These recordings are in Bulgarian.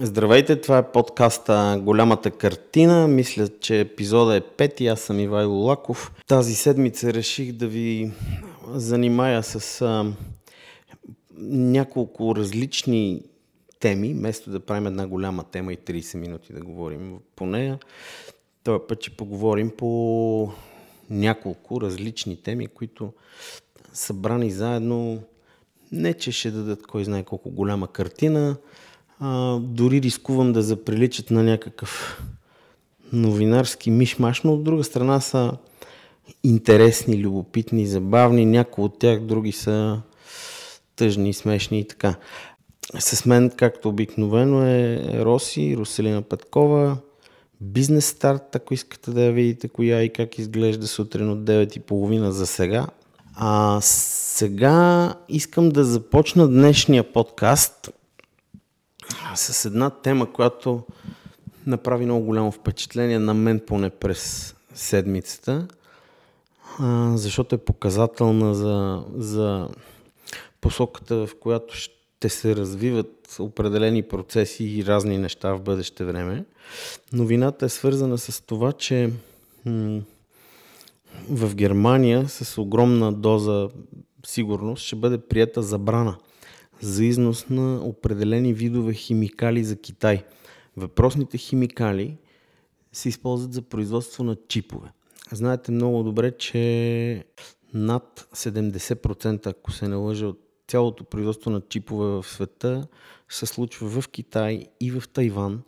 Здравейте, това е подкаста Голямата картина. Мисля, че епизода е пети. Аз съм Ивайло Лаков. Тази седмица реших да ви занимая с а, няколко различни теми, вместо да правим една голяма тема и 30 минути да говорим по нея. Този път ще поговорим по няколко различни теми, които събрани заедно не че ще дадат кой знае колко голяма картина, а, дори рискувам да заприличат на някакъв новинарски мишмаш, но от друга страна са интересни, любопитни, забавни, някои от тях, други са тъжни, смешни и така. С мен, както обикновено е Роси, Руселина Петкова, бизнес старт, ако искате да я видите коя и как изглежда сутрин от 9.30 за сега. А сега искам да започна днешния подкаст с една тема, която направи много голямо впечатление на мен поне през седмицата, защото е показателна за, за посоката, в която ще се развиват определени процеси и разни неща в бъдеще време. Новината е свързана с това, че м- в Германия с огромна доза сигурност ще бъде прията забрана за износ на определени видове химикали за Китай. Въпросните химикали се използват за производство на чипове. Знаете много добре, че над 70%, ако се не лъжа, от цялото производство на чипове в света се случва в Китай и в Тайван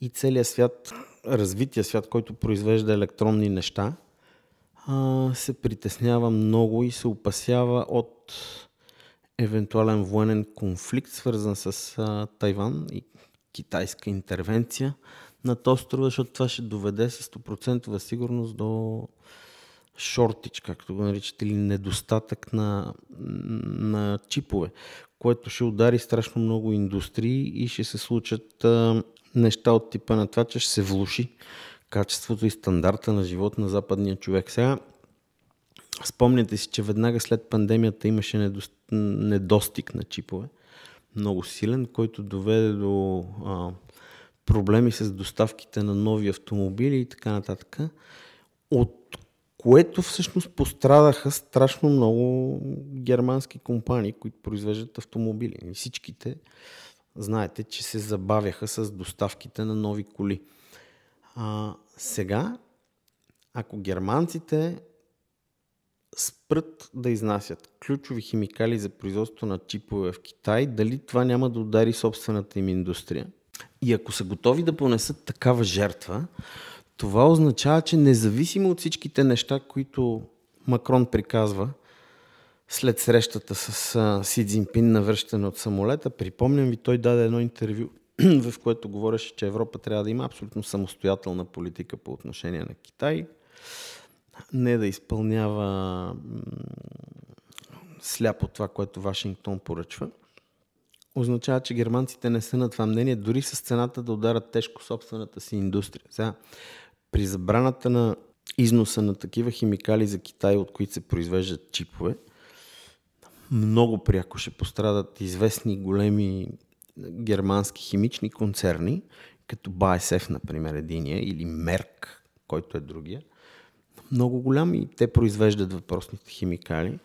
и целият свят, развития свят, който произвежда електронни неща, се притеснява много и се опасява от евентуален военен конфликт, свързан с а, Тайван и китайска интервенция на острова, защото това ще доведе с 100% сигурност до шортич, както го наричат, или недостатък на, на чипове, което ще удари страшно много индустрии и ще се случат а, неща от типа на това, че ще се влуши качеството и стандарта на живот на западния човек. Сега Спомняте си, че веднага след пандемията имаше недостиг на чипове, много силен, който доведе до а, проблеми с доставките на нови автомобили и така нататък, от което всъщност пострадаха страшно много германски компании, които произвеждат автомобили. И всичките знаете, че се забавяха с доставките на нови коли. А, сега, ако германците спрат да изнасят ключови химикали за производство на чипове в Китай, дали това няма да удари собствената им индустрия? И ако са готови да понесат такава жертва, това означава, че независимо от всичките неща, които Макрон приказва след срещата с Си Цзинпин на връщане от самолета, припомням ви, той даде едно интервю, в което говореше, че Европа трябва да има абсолютно самостоятелна политика по отношение на Китай – не да изпълнява сляпо това, което Вашингтон поръчва, означава, че германците не са на това мнение, дори с цената да ударят тежко собствената си индустрия. Сега, при забраната на износа на такива химикали за Китай, от които се произвеждат чипове, много пряко ще пострадат известни големи германски химични концерни, като BASF, например, единия, или Мерк, който е другия – много голям и те произвеждат въпросните химикали.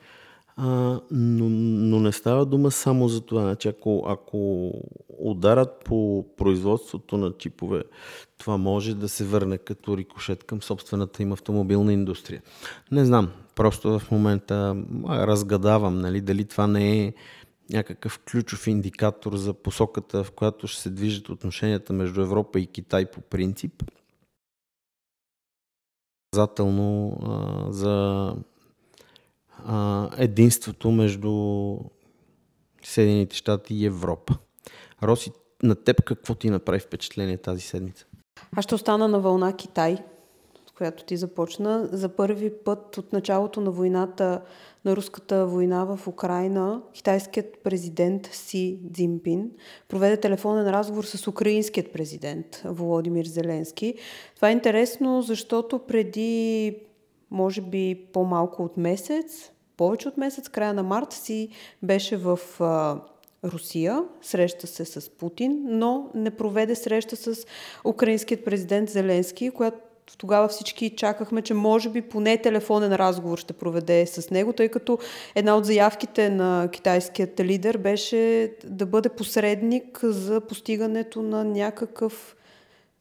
А, но, но не става дума само за това. Значи, ако, ако ударат по производството на чипове, това може да се върне като рикошет към собствената им автомобилна индустрия. Не знам, просто в момента разгадавам нали, дали това не е някакъв ключов индикатор за посоката, в която ще се движат отношенията между Европа и Китай по принцип – показателно а, за а, единството между Съединените щати и Европа. Роси, на теб какво ти направи впечатление тази седмица? Аз ще остана на вълна Китай, която ти започна. За първи път от началото на войната, на руската война в Украина, китайският президент Си Цзинпин проведе телефонен разговор с украинският президент Володимир Зеленски. Това е интересно, защото преди, може би, по-малко от месец, повече от месец, края на март си беше в Русия, среща се с Путин, но не проведе среща с украинският президент Зеленски, която тогава всички чакахме, че може би поне телефонен разговор ще проведе с него, тъй като една от заявките на китайският лидер беше да бъде посредник за постигането на някакъв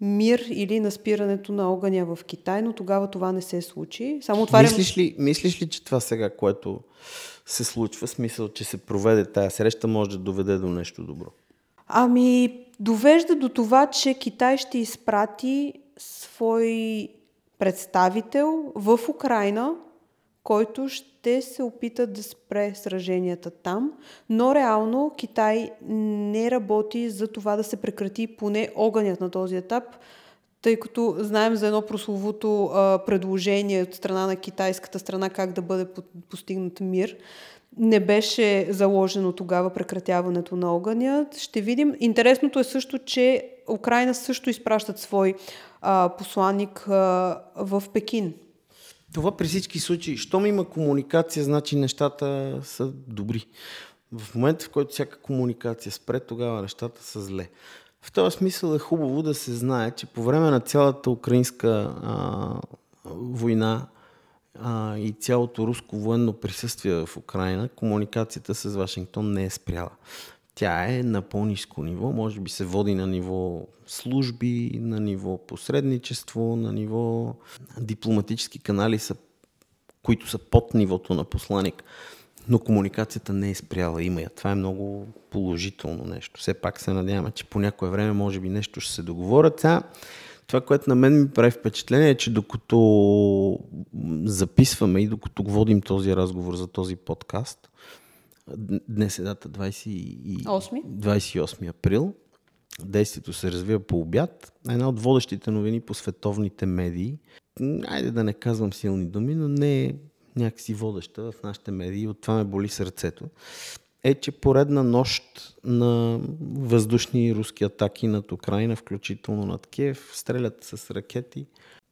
мир или на спирането на огъня в Китай, но тогава това не се случи. Само отварям... мислиш, ли, мислиш ли, че това сега, което се случва, смисъл, че се проведе тая среща, може да доведе до нещо добро? Ами, довежда до това, че Китай ще изпрати свой представител в Украина, който ще се опита да спре сраженията там, но реално Китай не работи за това да се прекрати поне огънят на този етап, тъй като знаем за едно прословото а, предложение от страна на китайската страна как да бъде постигнат мир. Не беше заложено тогава прекратяването на огъня. Ще видим. Интересното е също, че Украина също изпращат свой а, посланник а, в Пекин. Това при всички случаи, щом има комуникация, значи нещата са добри. В момента, в който всяка комуникация спре, тогава нещата са зле. В този смисъл е хубаво да се знае, че по време на цялата украинска а, война а, и цялото руско военно присъствие в Украина, комуникацията с Вашингтон не е спряла. Тя е на по-низко ниво, може би се води на ниво служби, на ниво посредничество, на ниво дипломатически канали, са, които са под нивото на посланик. Но комуникацията не е спряла, има я. Това е много положително нещо. Все пак се надяваме, че по някое време може би нещо ще се договорят. Сега, това, което на мен ми прави впечатление е, че докато записваме и докато водим този разговор за този подкаст, Днес е дата 20... 28 април. Действието се развива по обяд. Една от водещите новини по световните медии, айде да не казвам силни думи, но не е някакси водеща в нашите медии, от това ме боли сърцето, е, че поредна нощ на въздушни руски атаки над Украина, включително над Киев, стрелят с ракети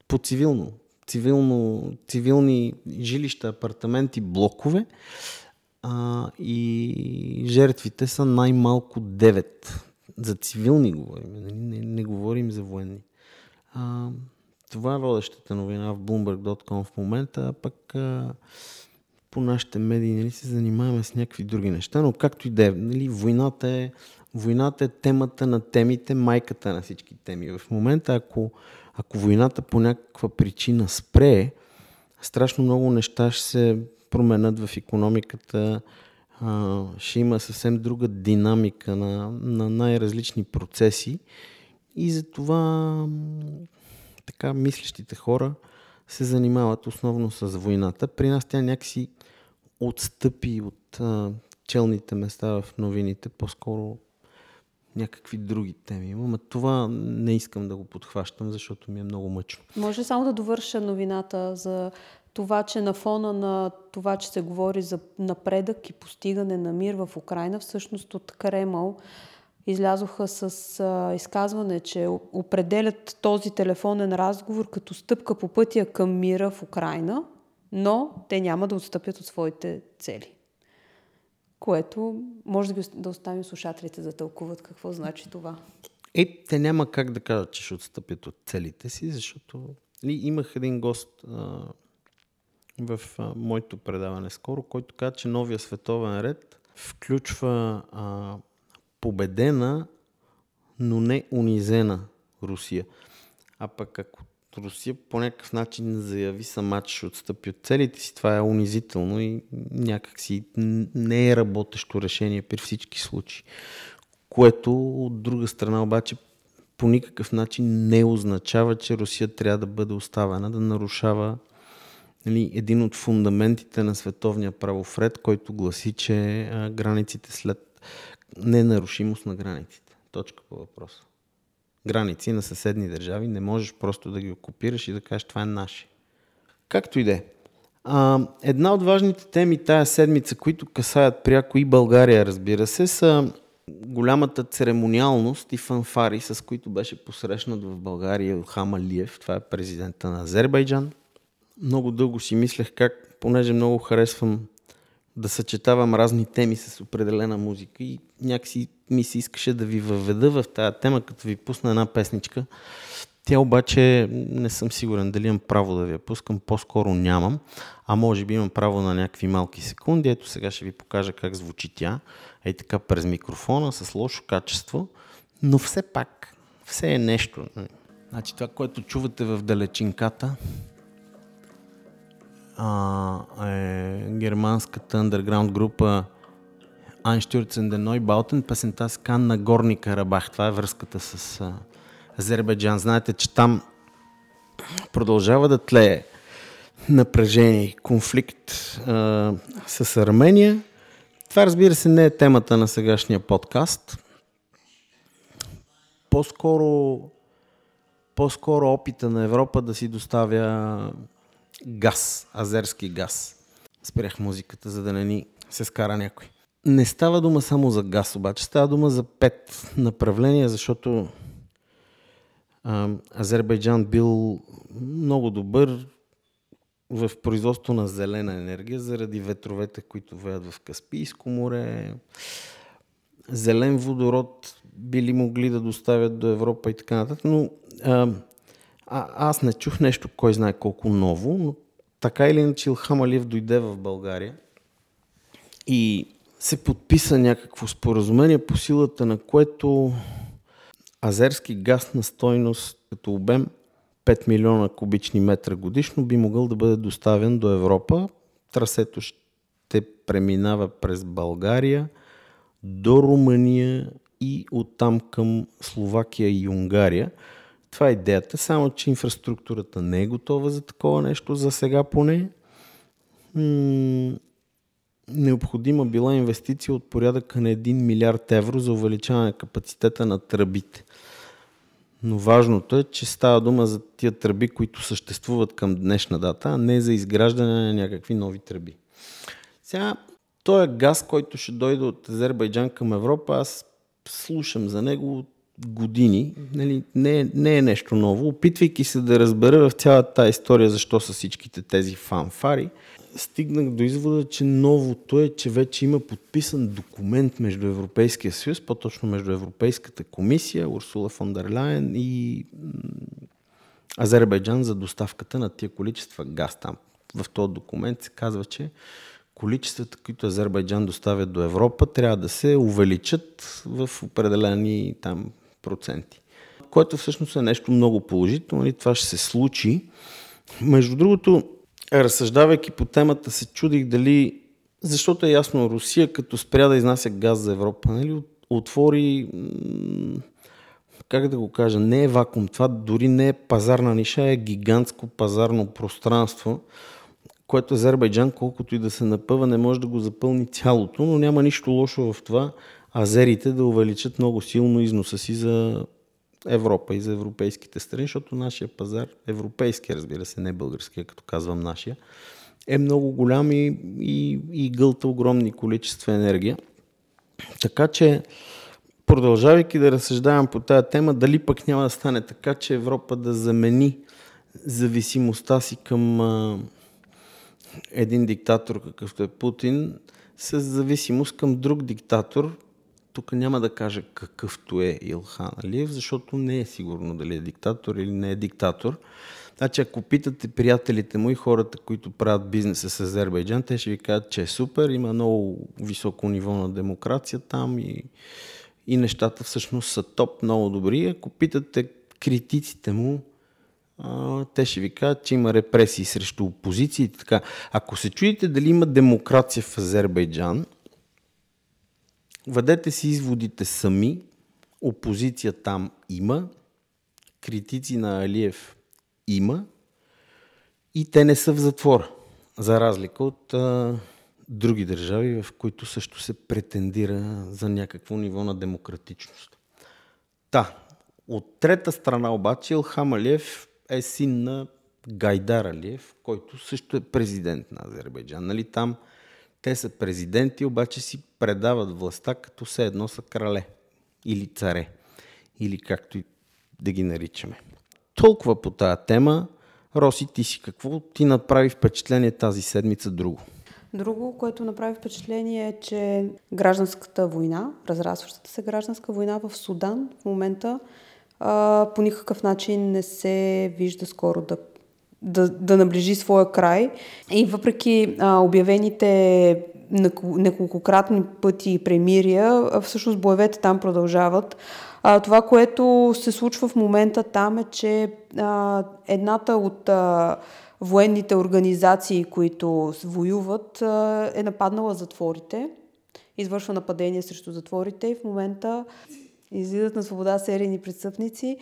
по цивилно, цивилно цивилни жилища, апартаменти, блокове а, и жертвите са най-малко 9. За цивилни говорим, не, не, не говорим за военни. А, това е водещата новина в Bloomberg.com в момента, а пък а, по нашите медии нали, се занимаваме с някакви други неща, но както и да е, нали, войната е, войната е темата на темите, майката на всички теми. В момента, ако, ако войната по някаква причина спре, страшно много неща ще се променят в економиката, а, ще има съвсем друга динамика на, на най-различни процеси и затова така мислещите хора се занимават основно с войната. При нас тя някакси отстъпи от а, челните места в новините, по-скоро някакви други теми. Но това не искам да го подхващам, защото ми е много мъчно. Може само да довърша новината за това, че на фона на това, че се говори за напредък и постигане на мир в Украина, всъщност от Кремъл излязоха с а, изказване, че определят този телефонен разговор като стъпка по пътя към мира в Украина, но те няма да отстъпят от своите цели. Което може да, да оставим слушателите да тълкуват какво значи това. Е, те няма как да кажат, че ще отстъпят от целите си, защото ли, имах един гост а, в а, моето предаване скоро, който каза, че новия световен ред включва а, победена, но не унизена Русия. А пък ако Русия по някакъв начин заяви сама, че ще отстъпи от целите си, това е унизително и някакси не е работещо решение при всички случаи. Което от друга страна обаче по никакъв начин не означава, че Русия трябва да бъде оставена да нарушава нали, един от фундаментите на световния правофред, който гласи, че границите след ненарушимост на границите. Точка по въпроса. Граници на съседни държави не можеш просто да ги окупираш и да кажеш това е наше. Както и да е. Една от важните теми тая седмица, които касаят пряко и България, разбира се, са голямата церемониалност и фанфари, с които беше посрещнат в България Илхам Алиев. Това е президента на Азербайджан много дълго си мислех как, понеже много харесвам да съчетавам разни теми с определена музика и някакси ми се искаше да ви въведа в тази тема, като ви пусна една песничка. Тя обаче не съм сигурен дали имам право да ви я пускам, по-скоро нямам, а може би имам право на някакви малки секунди. Ето сега ще ви покажа как звучи тя. Ей така през микрофона с лошо качество, но все пак, все е нещо. Значи това, което чувате в далечинката, а, е германската underground група Einstürzen den Neubauten, песента с Кан на Горни Карабах. Това е връзката с а, Азербайджан. Знаете, че там продължава да тлее напрежение, конфликт а, с Армения. Това, разбира се, не е темата на сегашния подкаст. По-скоро, по-скоро опита на Европа да си доставя газ, азерски газ. Спрях музиката, за да не ни се скара някой. Не става дума само за газ, обаче става дума за пет направления, защото а, Азербайджан бил много добър в производство на зелена енергия заради ветровете, които веят в Каспийско море. Зелен водород били могли да доставят до Европа и така нататък, но а, а, аз не чух нещо, кой знае колко ново, но така или иначе Илхам Алиев дойде в България и се подписа някакво споразумение, по силата на което азерски газ на стойност като обем 5 милиона кубични метра годишно би могъл да бъде доставен до Европа. Трасето ще преминава през България до Румъния и оттам към Словакия и Унгария. Това е идеята, само че инфраструктурата не е готова за такова нещо, за сега поне. М- необходима била инвестиция от порядъка на 1 милиард евро за увеличаване капацитета на тръбите. Но важното е, че става дума за тия тръби, които съществуват към днешна дата, а не за изграждане на някакви нови тръби. Сега, той е газ, който ще дойде от Азербайджан към Европа. Аз слушам за него от години. Нали, не, не е нещо ново. Опитвайки се да разбера в цялата тази история защо са всичките тези фанфари, стигнах до извода, че новото е, че вече има подписан документ между Европейския съюз, по-точно между Европейската комисия, Урсула фон дер Лайен и Азербайджан за доставката на тия количества газ там. В този документ се казва, че количествата, които Азербайджан доставя до Европа, трябва да се увеличат в определени там проценти. Което всъщност е нещо много положително и това ще се случи. Между другото, разсъждавайки по темата, се чудих дали, защото е ясно, Русия като спря да изнася газ за Европа, нали, отвори, как да го кажа, не е вакуум, това дори не е пазарна ниша, е гигантско пазарно пространство, което Азербайджан, колкото и да се напъва, не може да го запълни цялото, но няма нищо лошо в това азерите да увеличат много силно износа си за Европа и за европейските страни, защото нашия пазар, европейски разбира се, не българския, като казвам нашия, е много голям и, и, и гълта огромни количества енергия. Така че, продължавайки да разсъждавам по тази тема, дали пък няма да стане така, че Европа да замени зависимостта си към а, един диктатор, какъвто е Путин, с зависимост към друг диктатор, тук няма да кажа какъвто е Илхан Алиев, защото не е сигурно дали е диктатор или не е диктатор. Значи, ако питате приятелите му и хората, които правят бизнеса с Азербайджан, те ще ви кажат, че е супер, има много високо ниво на демокрация там и, и нещата всъщност са топ, много добри. Ако питате критиците му, те ще ви кажат, че има репресии срещу опозиции. Така. Ако се чудите дали има демокрация в Азербайджан, Въдете си изводите сами. Опозиция там има. Критици на Алиев има. И те не са в затвора. За разлика от а, други държави, в които също се претендира за някакво ниво на демократичност. Та, от трета страна обаче Илхам Алиев е син на Гайдар Алиев, който също е президент на Азербайджан. Нали, там те са президенти, обаче си предават властта като все едно са крале или царе, или както и да ги наричаме. Толкова по тази тема. Роси, ти си какво ти направи впечатление тази седмица друго? Друго, което направи впечатление е, че гражданската война, разрастващата се гражданска война в Судан в момента по никакъв начин не се вижда скоро да, да, да наближи своя край. И въпреки а, обявените неколкократни пъти премирия, всъщност боевете там продължават. А, това, което се случва в момента там е, че а, едната от а, военните организации, които воюват, а, е нападнала затворите, извършва нападение срещу затворите и в момента излизат на свобода серийни престъпници.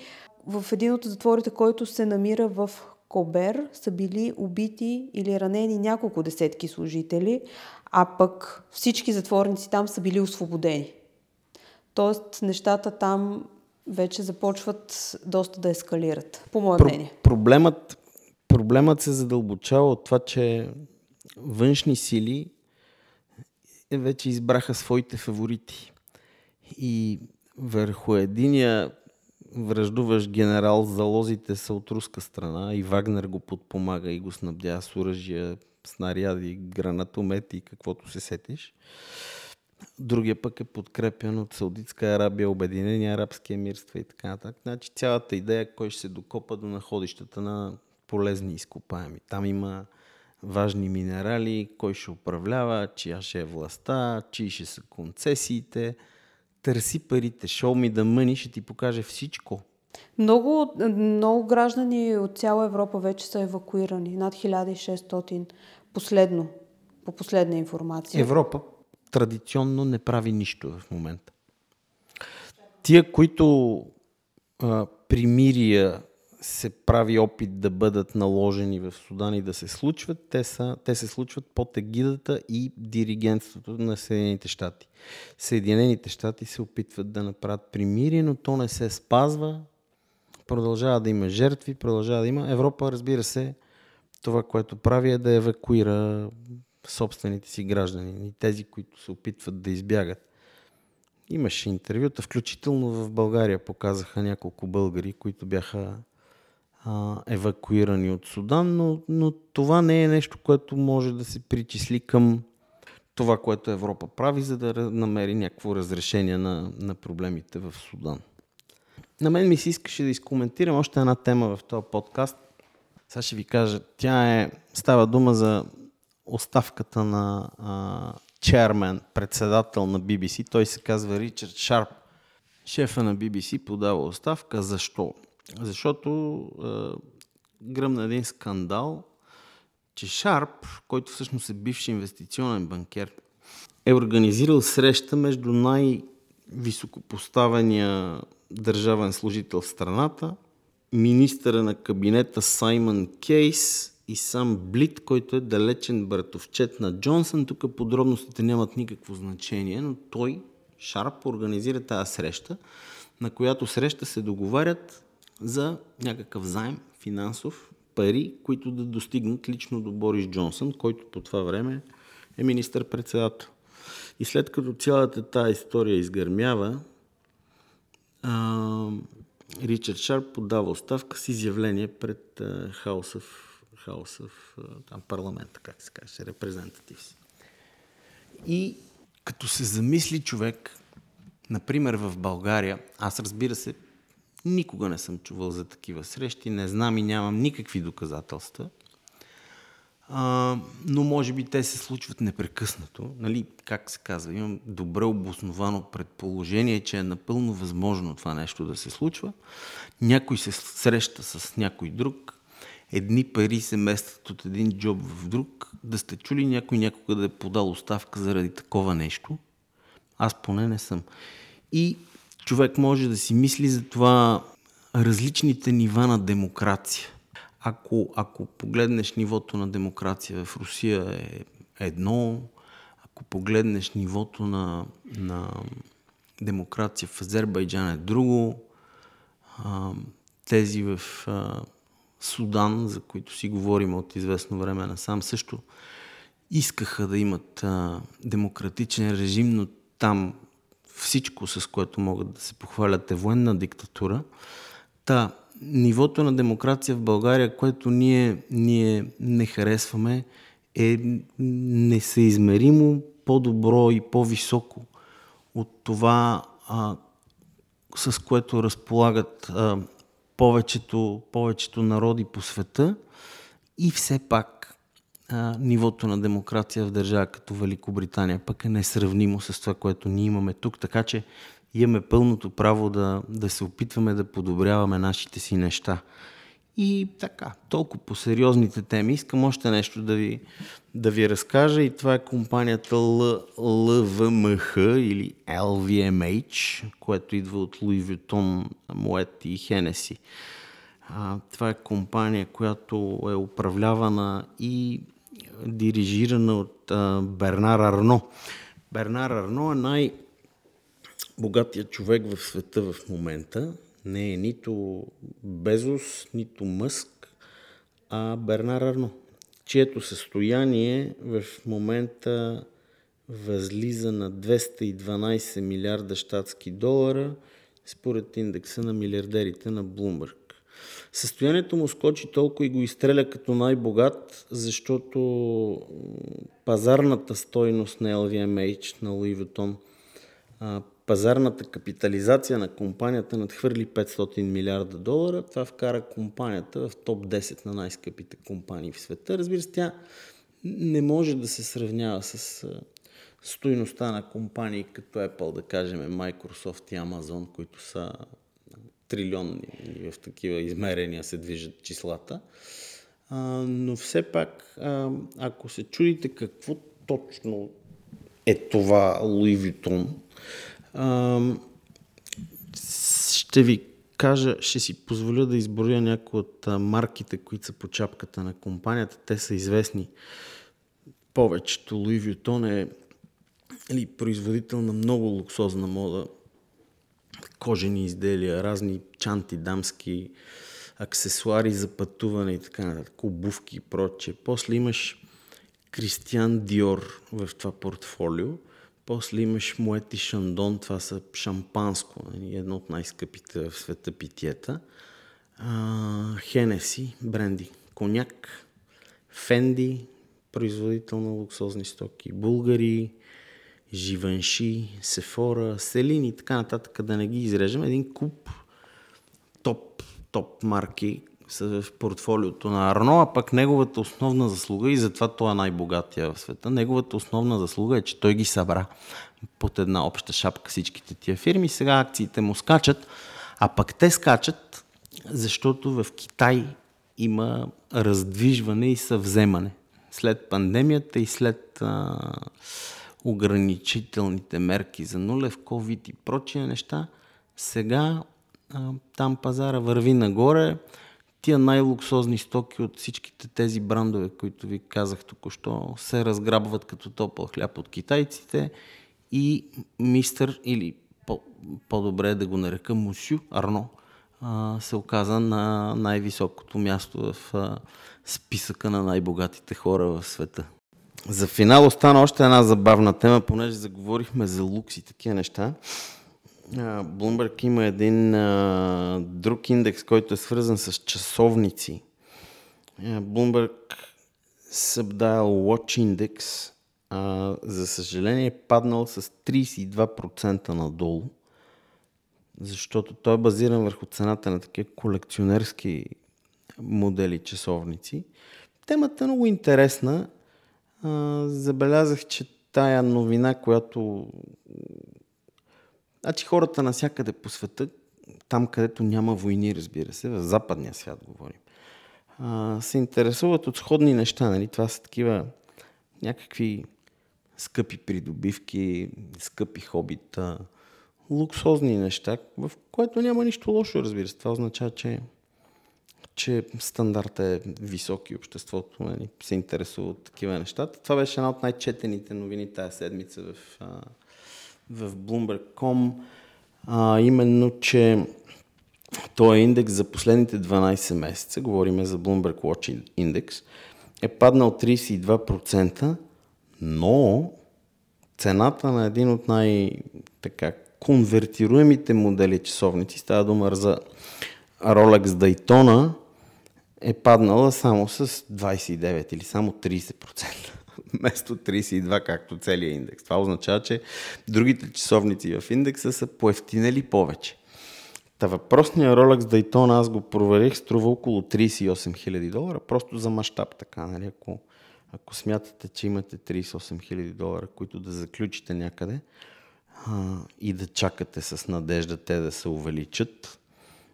В един от затворите, който се намира в Кобер, са били убити или ранени няколко десетки служители, а пък всички затворници там са били освободени. Тоест нещата там вече започват доста да ескалират, по мое Про- мнение. Проблемът, проблемът се задълбочава от това, че външни сили вече избраха своите фаворити. И върху единия връждуващ генерал залозите са от руска страна и Вагнер го подпомага и го снабдява с оръжия, снаряди, гранатомети и каквото се сетиш. Другия пък е подкрепен от Саудитска Арабия, Обединени арабски емирства и така нататък. Значи цялата идея кой ще се докопа до находищата на полезни изкопаеми. Там има важни минерали, кой ще управлява, чия ще е властта, чии ще са концесиите. Търси парите, шоу ми да мъни, ще ти покаже всичко. Много, много граждани от цяла Европа вече са евакуирани. Над 1600 последно, по последна информация. Европа традиционно не прави нищо в момента. Тия, които а, примирия се прави опит да бъдат наложени в Судан и да се случват, те, са, те се случват под егидата и диригентството на Съединените щати. Съединените щати се опитват да направят примирие, но то не се спазва. Продължава да има жертви, продължава да има. Европа, разбира се, това, което прави е да евакуира собствените си граждани и тези, които се опитват да избягат. Имаше интервюта, включително в България показаха няколко българи, които бяха а, евакуирани от Судан, но, но това не е нещо, което може да се причисли към това, което Европа прави, за да намери някакво разрешение на, на проблемите в Судан. На мен ми се искаше да изкоментирам още една тема в този подкаст. Сега ще ви кажа, тя е, става дума за оставката на а, чермен, председател на BBC. Той се казва Ричард Шарп. Шефа на BBC подава оставка. Защо? Защото а, гръмна един скандал, че Шарп, който всъщност е бивш инвестиционен банкер, е организирал среща между най-високопоставения държавен служител в страната, министъра на кабинета Саймън Кейс и сам Блит, който е далечен братовчет на Джонсън. Тук подробностите нямат никакво значение, но той, Шарп, организира тази среща, на която среща се договарят за някакъв заем финансов, пари, които да достигнат лично до Борис Джонсън, който по това време е министър-председател. И след като цялата тази история изгърмява, а, Ричард Шарп подава оставка с изявление пред Хаусъв House of там, парламента, как се каже, репрезентатив. И като се замисли човек, например в България, аз разбира се, никога не съм чувал за такива срещи, не знам и нямам никакви доказателства, а, но може би те се случват непрекъснато. Нали, как се казва, имам добре обосновано предположение, че е напълно възможно това нещо да се случва. Някой се среща с някой друг, едни пари се местят от един джоб в друг, да сте чули някой някога да е подал оставка заради такова нещо? Аз поне не съм. И човек може да си мисли за това различните нива на демокрация. Ако, ако погледнеш нивото на демокрация в Русия е едно, ако погледнеш нивото на, на демокрация в Азербайджан е друго, тези в Судан, за които си говорим от известно време насам, също искаха да имат демократичен режим, но там всичко, с което могат да се похвалят е военна диктатура. Та, нивото на демокрация в България, което ние, ние не харесваме, е несъизмеримо по-добро и по-високо от това, а, с което разполагат а, повечето, повечето народи по света и все пак а, нивото на демокрация в държава като Великобритания пък е несравнимо с това, което ние имаме тук, така че имаме пълното право да, да се опитваме да подобряваме нашите си неща. И така, толкова по сериозните теми. Искам още нещо да ви, да ви разкажа и това е компанията LVMH или LVMH, което идва от Louis Vuitton, Moet и Hennessy. А, това е компания, която е управлявана и дирижирана от а, Бернар Арно. Бернар Арно е най- богатия човек в света в момента не е нито Безос, нито Мъск, а Бернар Арно, чието състояние в момента възлиза на 212 милиарда щатски долара според индекса на милиардерите на Bloomberg. Състоянието му скочи толкова и го изстреля като най-богат, защото пазарната стойност на LVMH, на Louis Vuitton, пазарната капитализация на компанията надхвърли 500 милиарда долара. Това вкара компанията в топ 10 на най-скъпите компании в света. Разбира се, тя не може да се сравнява с стоиността на компании като Apple, да кажем, Microsoft и Amazon, които са трилионни и в такива измерения се движат числата. А, но все пак, а, ако се чудите какво точно е това Louis Vuitton, ще ви кажа, ще си позволя да изборя някои от марките, които са по чапката на компанията. Те са известни. Повечето Louis Vuitton е или производител на много луксозна мода, кожени изделия, разни чанти, дамски, аксесуари за пътуване и така нататък, обувки и прочее. После имаш Кристиан Диор в това портфолио – после имаш Моет и Шандон, това са шампанско, нали, едно от най-скъпите в света питиета. Хенеси, бренди, коняк, Фенди, производител на луксозни стоки, Булгари, Живанши, Сефора, Селин и така нататък, да не ги изрежем. Един куп топ, топ марки, са в портфолиото на Арно, а пък неговата основна заслуга, и затова той е най-богатия в света, неговата основна заслуга е, че той ги събра под една обща шапка всичките тия фирми. Сега акциите му скачат, а пък те скачат, защото в Китай има раздвижване и съвземане. След пандемията и след а, ограничителните мерки за нулев, COVID и прочие неща, сега а, там пазара върви нагоре тия най-луксозни стоки от всичките тези брандове, които ви казах току-що, се разграбват като топъл хляб от китайците и мистър, или по- по-добре да го нарека Мусю Арно, се оказа на най-високото място в списъка на най-богатите хора в света. За финал остана още една забавна тема, понеже заговорихме за лукс и такива неща. Bloomberg има един друг индекс, който е свързан с часовници. Bloomberg Subdial Watch Index за съжаление е паднал с 32% надолу, защото той е базиран върху цената на такива колекционерски модели часовници. Темата е много интересна. Забелязах, че тая новина, която Значи хората навсякъде по света, там където няма войни, разбира се, в западния свят говорим, а, се интересуват от сходни неща. Нали? Това са такива някакви скъпи придобивки, скъпи хобита, луксозни неща, в което няма нищо лошо, разбира се. Това означава, че, че стандарт е висок и обществото нали, се интересува от такива неща. Това беше една от най-четените новини тази седмица в, в Bloomberg.com, а, именно, че този индекс за последните 12 месеца, говориме за Bloomberg Watch индекс, е паднал 32%, но цената на един от най-така конвертируемите модели часовници, става дума за Rolex Daytona, е паднала само с 29 или само 30%, вместо 32, както целият индекс. Това означава, че другите часовници в индекса са поевтинели повече. Та въпросния Rolex Daytona, аз го проверих, струва около 38 000 долара, просто за мащаб така, нали? Ако, ако смятате, че имате 38 000 долара, които да заключите някъде а, и да чакате с надежда те да се увеличат,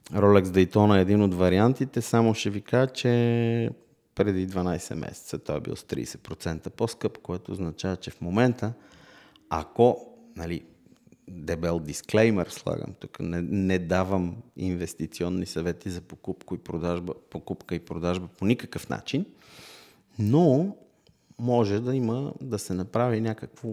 Rolex Daytona е един от вариантите, само ще ви кажа, че преди 12 месеца той е бил с 30% по-скъп, което означава, че в момента, ако, нали, дебел дисклеймер слагам тук, не, не давам инвестиционни съвети за покупка и продажба, покупка и продажба по никакъв начин, но може да има, да се направи някакво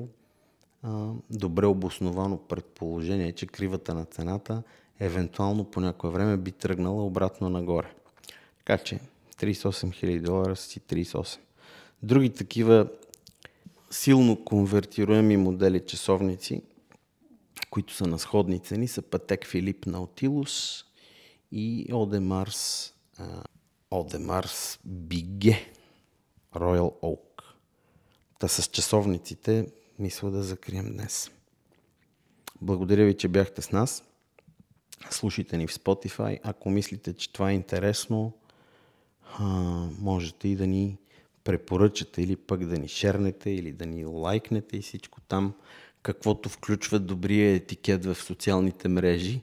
а, добре обосновано предположение, че кривата на цената евентуално по някое време би тръгнала обратно нагоре. Така че 38 000 долара си 38. Други такива силно конвертируеми модели часовници, които са на сходни цени, са Патек Филип Наутилус и Одемарс Одемарс Биге Royal Oak. Та с часовниците мисля да закрием днес. Благодаря ви, че бяхте с нас. Слушайте ни в Spotify. Ако мислите, че това е интересно, можете и да ни препоръчате или пък да ни шернете или да ни лайкнете и всичко там, каквото включва добрия етикет в социалните мрежи.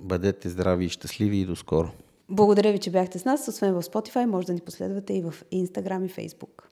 Бъдете здрави и щастливи и до скоро. Благодаря ви, че бяхте с нас. Освен в Spotify, може да ни последвате и в Instagram и Facebook.